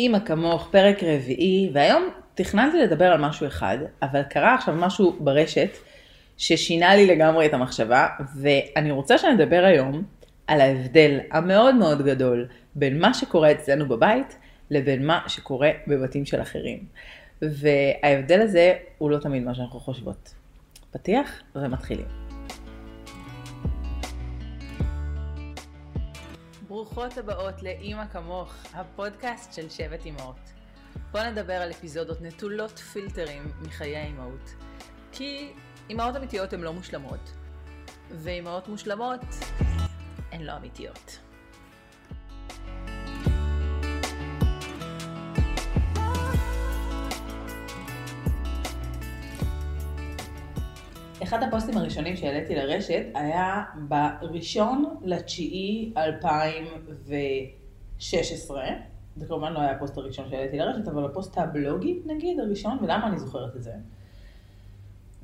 אימא כמוך, פרק רביעי, והיום תכננתי לדבר על משהו אחד, אבל קרה עכשיו משהו ברשת ששינה לי לגמרי את המחשבה, ואני רוצה שנדבר היום על ההבדל המאוד מאוד גדול בין מה שקורה אצלנו בבית לבין מה שקורה בבתים של אחרים. וההבדל הזה הוא לא תמיד מה שאנחנו חושבות. פתיח ומתחילים. ברוכות הבאות לאימא כמוך, הפודקאסט של שבט אימהות. בואו נדבר על אפיזודות נטולות פילטרים מחיי האימהות. כי אימהות אמיתיות הן לא מושלמות, ואימהות מושלמות הן לא אמיתיות. אחד הפוסטים הראשונים שהעליתי לרשת היה בראשון לתשיעי 2016. זה כמובן לא היה הפוסט הראשון שהעליתי לרשת, אבל הפוסט הבלוגי נגיד, הראשון, ולמה אני זוכרת את זה?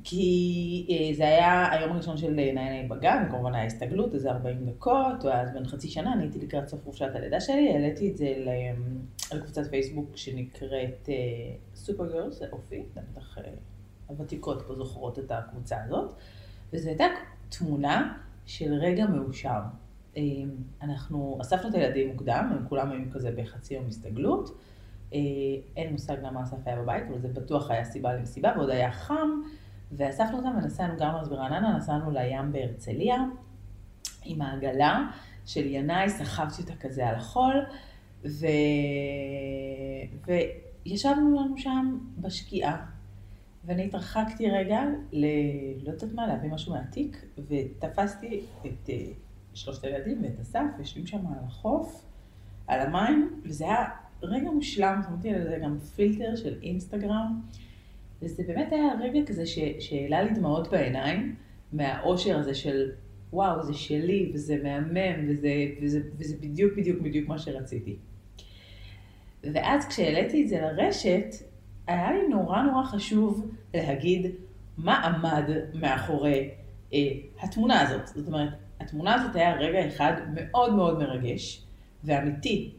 כי אה, זה היה היום הראשון של נהנה בגן, כמובן היה הסתגלות, איזה 40 דקות, הוא היה אז בן חצי שנה, אני הייתי לקראת סוף חופשת הלידה שלי, העליתי את זה לקבוצת פייסבוק שנקראת סופר גרס, זה אופי, זה בטח... הוותיקות פה זוכרות את הקבוצה הזאת, וזו הייתה תמונה של רגע מאושר. אמ, אנחנו אספנו את הילדים מוקדם, הם כולם היו כזה בחצי יום הסתגלות. אה, אין מושג למה אסף היה בבית, אבל זה בטוח היה סיבה למסיבה, ועוד היה חם, ואספנו אותם ונסענו גם אז ברעננה, נסענו לים בהרצליה, עם העגלה של ינאי, סחבתי אותה כזה על החול, ו... וישבנו לנו שם בשקיעה. ואני התרחקתי רגע ל... לא יודעת מה, להביא משהו מהתיק, ותפסתי את uh, שלושת הילדים ואת אסף, יושבים שם על החוף, על המים, וזה היה רגע מושלם, שמתי על זה גם פילטר של אינסטגרם, וזה באמת היה רגע כזה ש... שהעלה לי דמעות בעיניים, מהאושר הזה של וואו, זה שלי, וזה מהמם, וזה, וזה, וזה בדיוק בדיוק בדיוק מה שרציתי. ואז כשהעליתי את זה לרשת, היה לי נורא נורא חשוב להגיד מה עמד מאחורי אה, התמונה הזאת. זאת אומרת, התמונה הזאת היה רגע אחד מאוד מאוד מרגש ואמיתי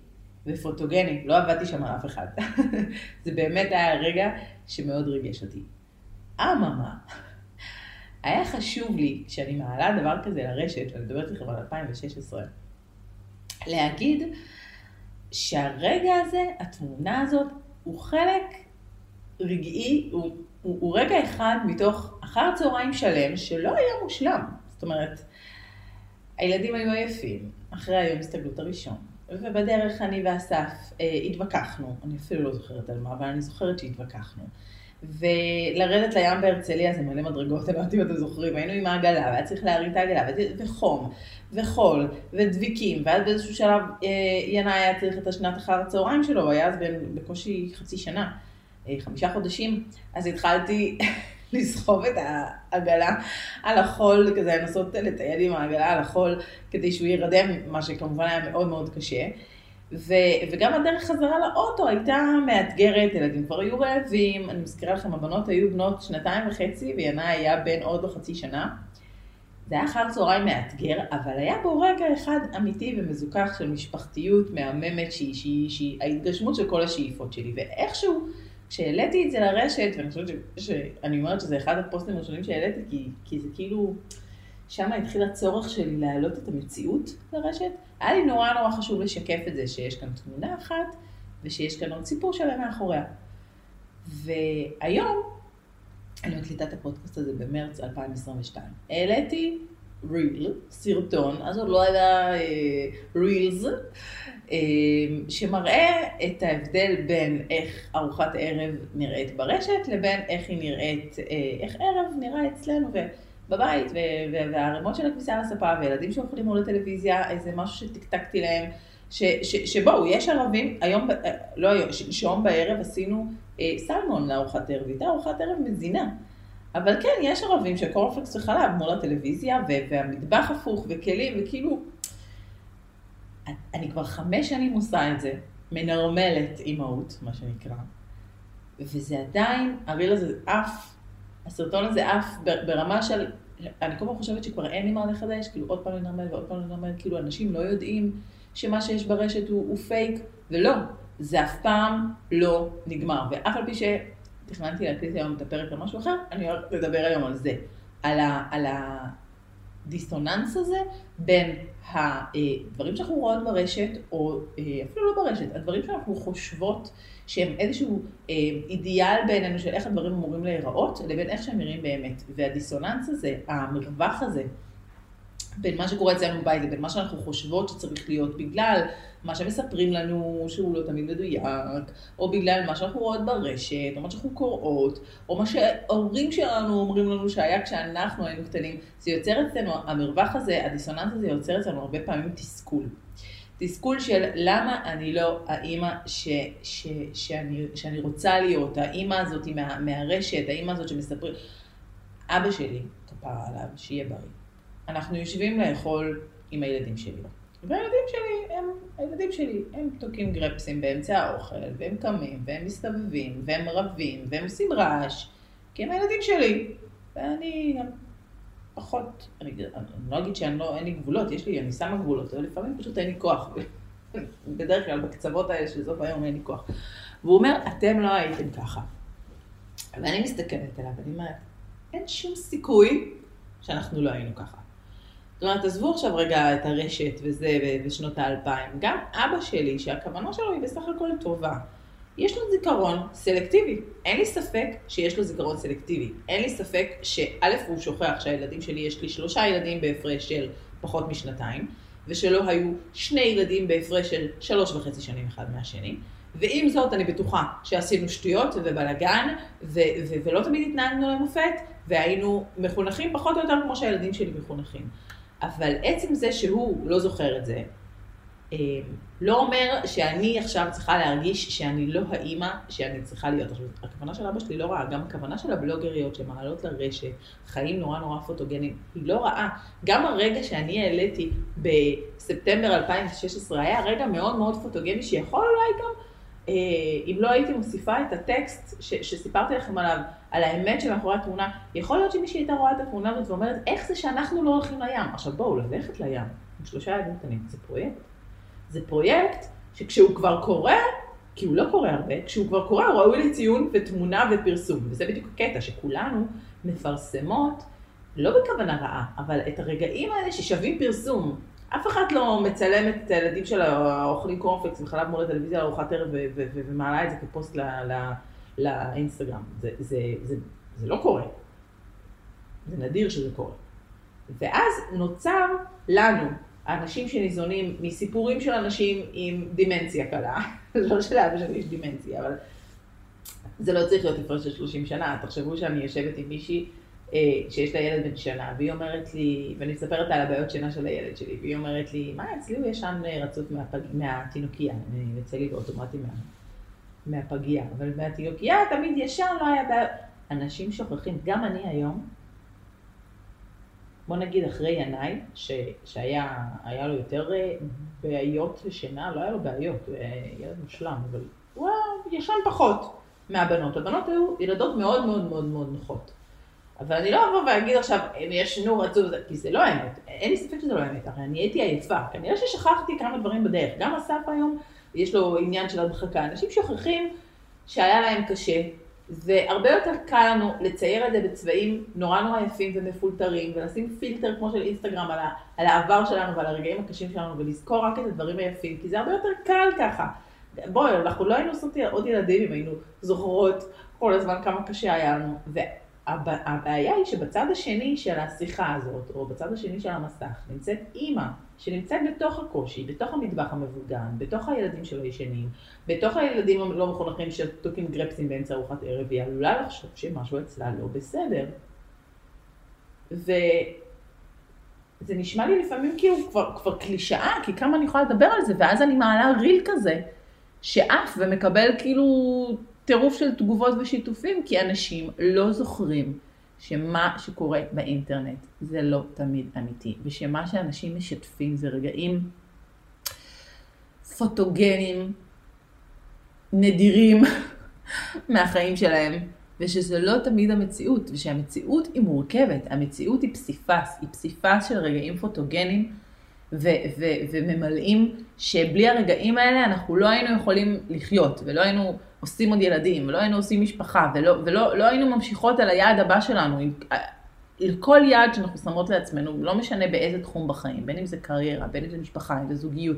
ופוטוגני, לא עבדתי שם על אף אחד. זה באמת היה רגע שמאוד ריגש אותי. אממה, היה חשוב לי, כשאני מעלה דבר כזה לרשת, ואני מדברת איתכם על 2016, להגיד שהרגע הזה, התמונה הזאת, הוא חלק רגעי, הוא, הוא, הוא רגע אחד מתוך אחר צהריים שלם שלא היה מושלם. זאת אומרת, הילדים היו עייפים אחרי היום הסתגלות הראשון, ובדרך אני ואסף אה, התווכחנו, אני אפילו לא זוכרת על מה, אבל אני זוכרת שהתווכחנו. ולרדת לים בהרצליה זה מלא מדרגות, אני לא יודעת אם אתם זוכרים, היינו עם העגלה, והיה צריך להרים את העגלה, וחום, וחול, ודביקים, ואז באיזשהו שלב אה, ינאי היה צריך את השנת אחר הצהריים שלו, הוא היה אז בקושי חצי שנה. אה, חמישה חודשים, אז התחלתי לסחוב את העגלה על החול, כזה לנסות לטייל עם העגלה על החול, כדי שהוא יירדם, מה שכמובן היה מאוד מאוד קשה. ו, וגם הדרך חזרה לאוטו הייתה מאתגרת, ילדים כבר היו רעבים, אני מזכירה לכם, הבנות היו בנות שנתיים וחצי, וינאי היה בן עוד לא חצי שנה. זה היה אחר צהריים מאתגר, אבל היה בו רגע אחד אמיתי ומזוכח של משפחתיות מהממת, שהיא, שהיא, שהיא ההתגשמות של כל השאיפות שלי, ואיכשהו כשהעליתי את זה לרשת, ואני חושבת שאני אומרת שזה אחד הפוסטים הראשונים שהעליתי, כי, כי זה כאילו, שם התחיל הצורך שלי להעלות את המציאות לרשת. היה לי נורא נורא חשוב לשקף את זה, שיש כאן תמונה אחת, ושיש כאן עוד סיפור שלם מאחוריה. והיום, אני מקליטה את הפודקאסט הזה במרץ 2022. העליתי ריל, סרטון, אז עוד לא היה רילס, אה, אה, שמראה את ההבדל בין איך ארוחת ערב נראית ברשת, לבין איך היא נראית, אה, איך ערב נראה אצלנו בבית, והערימות של הכביסה על הספה, וילדים שאוכלים מול הטלוויזיה, איזה משהו שטקטקתי להם. שבואו, יש ערבים, היום, לא היום, שלשום בערב עשינו סלמון לארוחת ערב, הייתה ארוחת ערב מזינה. אבל כן, יש ערבים שקורנפלקס וחלב מול הטלוויזיה, והמטבח הפוך, וכלים, וכאילו... אני כבר חמש שנים עושה את זה, מנרמלת אימהות, מה שנקרא. וזה עדיין, הריל הזה עף, הסרטון הזה עף ברמה של, אני כל פעם חושבת שכבר אין לי מה לחדש, כאילו עוד פעם לנרמל ועוד פעם לנרמל, כאילו אנשים לא יודעים שמה שיש ברשת הוא, הוא פייק, ולא, זה אף פעם לא נגמר, ואף על פי שתכננתי להקליט היום את הפרק על משהו אחר, אני הולכת לדבר היום על זה, על, ה, על הדיסטוננס הזה בין הדברים שאנחנו רואות ברשת, או אה, אפילו לא ברשת, הדברים שאנחנו חושבות שהם איזשהו אה, אידיאל בעינינו של איך הדברים אמורים להיראות, לבין איך שהם נראים באמת. והדיסוננס הזה, המרווח הזה, בין מה שקורה אצלנו בבית לבין מה שאנחנו חושבות שצריך להיות בגלל מה שמספרים לנו שהוא לא תמיד מדויק, או בגלל מה שאנחנו רואות ברשת, או מה שאנחנו קוראות, או מה שההורים שלנו אומרים לנו שהיה כשאנחנו היינו קטנים, זה יוצר אצלנו, המרווח הזה, הדיסוננס הזה יוצר אצלנו הרבה פעמים תסכול. תסכול של למה אני לא האימא ש, ש, שאני, שאני רוצה להיות, האימא הזאת מה, מהרשת, האימא הזאת שמספרים. אבא שלי, כפרה עליו, שיהיה בריא. אנחנו יושבים לאכול עם הילדים שלי. והילדים שלי הם, הילדים שלי, הם תוקעים גרפסים באמצע האוכל, והם קמים, והם מסתובבים, והם רבים, והם עושים רעש, כי הם הילדים שלי. ואני גם פחות, אני, אני לא אגיד שאין לא, לי גבולות, יש לי, אני שמה גבולות, אבל לפעמים פשוט אין לי כוח. בדרך כלל בקצוות האלה של סוף היום אין לי כוח. והוא אומר, אתם לא הייתם ככה. ואני מסתכלת עליו, ואני אומרת, אין שום סיכוי שאנחנו לא היינו ככה. זאת אומרת, עזבו עכשיו רגע את הרשת וזה בשנות האלפיים. גם אבא שלי, שהכוונה שלו היא בסך הכל טובה, יש לו זיכרון סלקטיבי. אין לי ספק שיש לו זיכרון סלקטיבי. אין לי ספק שא' הוא שוכח שהילדים שלי, יש לי שלושה ילדים בהפרש של פחות משנתיים, ושלא היו שני ילדים בהפרש של שלוש וחצי שנים אחד מהשני. ועם זאת, אני בטוחה שעשינו שטויות ובלאגן, ו- ו- ולא תמיד התנהגנו למופת, והיינו מחונכים פחות או יותר כמו שהילדים שלי מחונכים. אבל עצם זה שהוא לא זוכר את זה, אה, לא אומר שאני עכשיו צריכה להרגיש שאני לא האימא שאני צריכה להיות. עכשיו, הכוונה של אבא שלי לא רעה, גם הכוונה של הבלוגריות שמעלות לרשת חיים נורא נורא פוטוגנים, היא לא רעה. גם הרגע שאני העליתי בספטמבר 2016 היה רגע מאוד מאוד פוטוגני, שיכול אולי גם, אם לא הייתי מוסיפה את הטקסט ש, שסיפרתי לכם עליו, על האמת שמאחורי התמונה, יכול להיות שמישהי הייתה רואה את התמונה הזאת ואומרת, איך זה שאנחנו לא הולכים לים? עכשיו בואו, ללכת לים עם שלושה ילדים קטנים, זה פרויקט. זה פרויקט שכשהוא כבר קורה, כי הוא לא קורה הרבה, כשהוא כבר קורה הוא ראוי לציון ותמונה ופרסום. וזה בדיוק הקטע, שכולנו מפרסמות, לא בכוונה רעה, אבל את הרגעים האלה ששווים פרסום. אף אחד לא מצלמת את הילדים שלה אוכלים קורנפלקס וחלב מול הטלוויזיה לארוחת ערב ומעלה את זה כפוסט לאינסטגרם. זה, זה, לא קורה. זה נדיר שזה קורה. ואז נוצר לנו האנשים שניזונים מסיפורים של אנשים עם דימנציה קלה, לא שלאבא שלי יש דימנציה, אבל זה לא צריך להיות הפרש של 30 שנה. תחשבו שאני יושבת עם מישהי שיש לה ילד בן שנה, והיא אומרת לי, ואני מספרת על הבעיות שינה של הילד שלי, והיא אומרת לי, מה, אצלי הוא ישן אה, רצוף מהפג... מהתינוקייה, אני יוצא לי באוטומטי מה... מהפגייה, אבל מהתינוקייה תמיד ישן, לא היה בעיות. אנשים שוכחים, גם אני היום, בוא נגיד אחרי ינאי, ש, שהיה לו יותר אה, בעיות לשינה, לא היה לו בעיות, הוא ילד מושלם, אבל הוא ישן פחות מהבנות. הבנות היו ילדות מאוד מאוד מאוד מאוד נוחות. אבל אני לא אבוא ואגיד עכשיו, הם ישנו רצו, כי זה לא האמת, אין לי ספק שזה לא האמת, הרי אני הייתי עייפה, כנראה ששכחתי כמה דברים בדרך, גם אסף היום, יש לו עניין של הדחקה, אנשים שוכחים שהיה להם קשה, והרבה יותר קל לנו לצייר את זה בצבעים נורא נורא יפים ומפולטרים, ולשים פילטר כמו של אינסטגרם על, ה, על העבר שלנו ועל הרגעים הקשים שלנו, ולזכור רק את הדברים היפים, כי זה הרבה יותר קל ככה. בואי, אנחנו לא היינו עושות עוד ילדים אם היינו זוכרות כל הזמן כמה קשה היה לנו. והבעיה היא שבצד השני של השיחה הזאת, או בצד השני של המסך, נמצאת אימא שנמצאת בתוך הקושי, בתוך המטבח המבוגן, בתוך הילדים שלא ישנים, בתוך הילדים הלא מחונכים שתוקעים גרפסים באמצע ארוחת ערב, היא עלולה לחשוב שמשהו אצלה לא בסדר. וזה נשמע לי לפעמים כאילו כבר, כבר קלישאה, כי כמה אני יכולה לדבר על זה, ואז אני מעלה ריל כזה, שעף ומקבל כאילו טירוף של תגובות ושיתופים, כי אנשים לא זוכרים שמה שקורה באינטרנט. זה לא תמיד אמיתי, ושמה שאנשים משתפים זה רגעים פוטוגנים, נדירים מהחיים שלהם, ושזה לא תמיד המציאות, ושהמציאות היא מורכבת, המציאות היא פסיפס, היא פסיפס של רגעים פוטוגנים ו- ו- וממלאים, שבלי הרגעים האלה אנחנו לא היינו יכולים לחיות, ולא היינו עושים עוד ילדים, ולא היינו עושים משפחה, ולא, ולא לא היינו ממשיכות על היעד הבא שלנו. לכל יעד שאנחנו שמות לעצמנו, לא משנה באיזה תחום בחיים, בין אם זה קריירה, בין אם זה משפחה, אם זה זוגיות,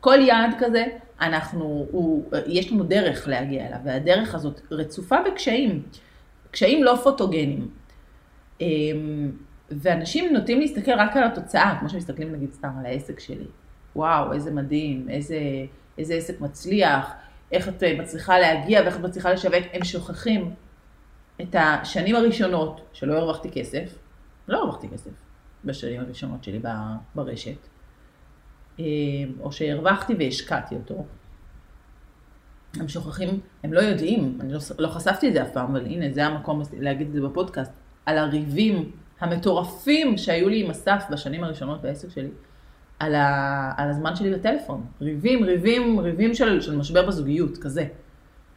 כל יעד כזה, אנחנו, הוא, יש לנו דרך להגיע אליו, והדרך הזאת רצופה בקשיים, קשיים לא פוטוגנים. אמ, ואנשים נוטים להסתכל רק על התוצאה, כמו שמסתכלים נגיד סתם על העסק שלי. וואו, איזה מדהים, איזה, איזה עסק מצליח, איך את מצליחה להגיע ואיך את מצליחה לשווק, הם שוכחים את השנים הראשונות שלא הרווחתי כסף, לא הרווחתי כסף בשנים הראשונות שלי ברשת, אה, או שהרווחתי והשקעתי אותו. הם שוכחים, הם לא יודעים, אני לא, לא חשפתי את זה אף פעם, אבל הנה זה המקום להגיד את זה בפודקאסט, על הריבים המטורפים שהיו לי עם אסף בשנים הראשונות בעסק שלי, על, ה, על הזמן שלי בטלפון. ריבים, ריבים, ריבים של, של משבר בזוגיות, כזה.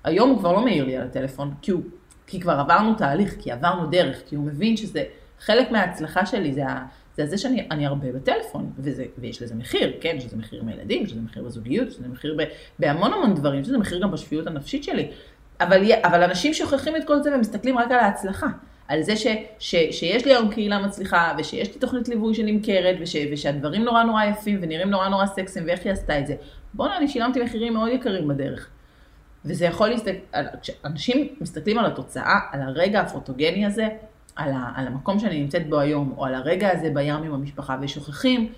היום הוא כבר לא מעיר לי על הטלפון, כי, הוא, כי כבר עברנו תהליך, כי עברנו דרך, כי הוא מבין שזה חלק מההצלחה שלי, זה, זה זה שאני הרבה בטלפון, וזה, ויש לזה מחיר, כן, שזה מחיר מילדים, שזה מחיר בזוגיות, שזה מחיר ב, בהמון המון דברים, שזה מחיר גם בשפיות הנפשית שלי. אבל, אבל אנשים שוכחים את כל זה ומסתכלים רק על ההצלחה. על זה ש, ש, שיש לי היום קהילה מצליחה, ושיש לי תוכנית ליווי שנמכרת, וש, ושהדברים נורא נורא יפים ונראים נורא נורא סקסים, ואיך היא עשתה את זה. בואנה, אני שילמתי מחירים מאוד יקרים בדרך. וזה יכול להסתכל, כשאנשים מסתכלים על התוצאה, על הרגע הפוטוגני הזה, על, ה, על המקום שאני נמצאת בו היום, או על הרגע הזה בים עם המשפחה, ושוכחים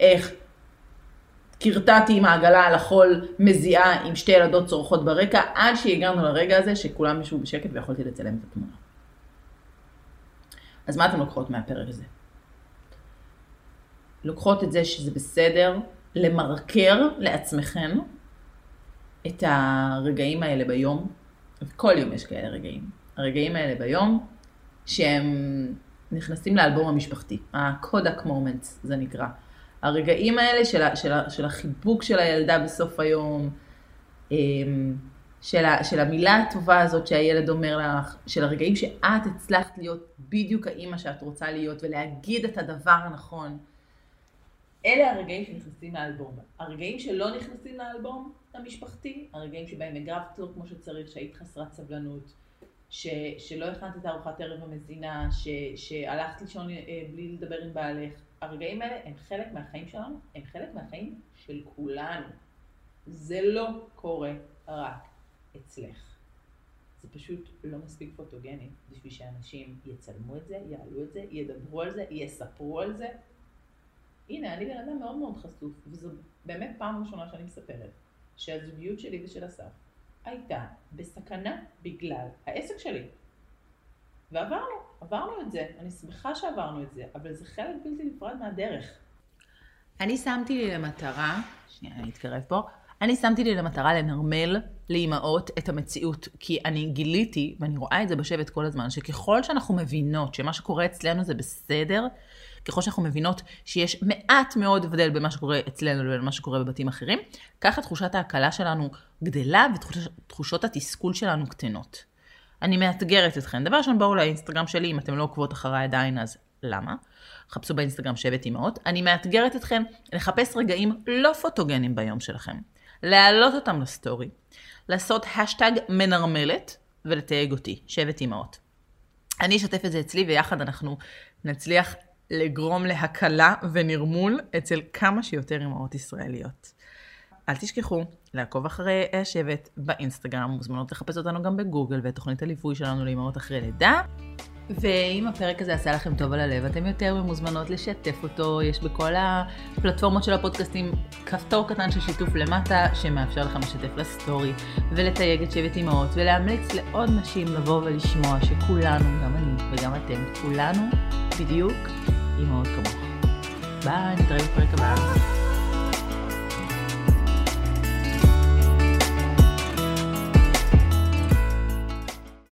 איך קרטעתי עם העגלה על החול, מזיעה עם שתי ילדות צורחות ברקע, עד שהגענו לרגע הזה שכולם ישבו בשקט ויכולתי לצלם את התמונה. אז מה אתן לוקחות מהפרק הזה? לוקחות את זה שזה בסדר למרקר לעצמכם את הרגעים האלה ביום, וכל יום יש כאלה רגעים, הרגעים האלה ביום, שהם נכנסים לאלבום המשפחתי, ה-Kodak Moments זה נקרא. הרגעים האלה של, של, של החיבוק של הילדה בסוף היום, אמ, של, ה, של המילה הטובה הזאת שהילד אומר לך, של הרגעים שאת הצלחת להיות בדיוק האימא שאת רוצה להיות ולהגיד את הדבר הנכון. אלה הרגעים שנכנסים לאלבום. הרגעים שלא נכנסים לאלבום המשפחתי, הרגעים שבהם הגבת לו כמו שצריך, שהיית חסרת סבלנות, ש, שלא הכנת את ארוחת ערב המזינה, ש, שהלכת לישון אה, בלי לדבר עם בעלך. הרגעים האלה הם חלק מהחיים שלנו, הם חלק מהחיים של כולנו. זה לא קורה רק אצלך. זה פשוט לא מספיק פוטוגני בשביל שאנשים יצלמו את זה, יעלו את זה, ידברו על זה, יספרו על זה. הנה, אני בן אדם מאוד מאוד חשוף, וזו באמת פעם ראשונה שאני מספרת, שהזוגיות שלי ושל אסף הייתה בסכנה בגלל העסק שלי. ועברנו, עברנו את זה. אני שמחה שעברנו את זה, אבל זה חלק בלתי נפרד מהדרך. אני שמתי לי למטרה, שנייה, אני אתקרב פה, אני שמתי לי למטרה לנרמל לאימהות את המציאות, כי אני גיליתי, ואני רואה את זה בשבט כל הזמן, שככל שאנחנו מבינות שמה שקורה אצלנו זה בסדר, ככל שאנחנו מבינות שיש מעט מאוד הבדל בין מה שקורה אצלנו לבין מה שקורה בבתים אחרים, ככה תחושת ההקלה שלנו גדלה ותחושות התסכול שלנו קטנות. אני מאתגרת אתכם. דבר ראשון, בואו לאינסטגרם שלי, אם אתם לא עוקבות אחריי עדיין, אז למה? חפשו באינסטגרם שבט אימהות. אני מאתגרת אתכם לחפש רגעים לא פוטוגנים ביום שלכם. להעלות אותם לסטורי, לעשות השטג מנרמלת ולתייג אותי, שבט אימהות. אני אשתף את זה אצלי ויחד אנחנו נצליח לגרום להקלה ונרמול אצל כמה שיותר אימהות ישראליות. אל תשכחו לעקוב אחרי השבט באינסטגרם, מוזמנות לחפש אותנו גם בגוגל ואת תוכנית הליווי שלנו לאימהות אחרי לידה. ואם הפרק הזה עשה לכם טוב על הלב, אתם יותר ממוזמנות לשתף אותו. יש בכל הפלטפורמות של הפודקאסטים כפתור קטן של שיתוף למטה, שמאפשר לכם לשתף לסטורי, ולתייג את שבט אימהות, ולהמליץ לעוד נשים לבוא ולשמוע שכולנו, גם אני וגם אתם, כולנו בדיוק אימהות כמוך. ביי, נתראה בפרק הבא.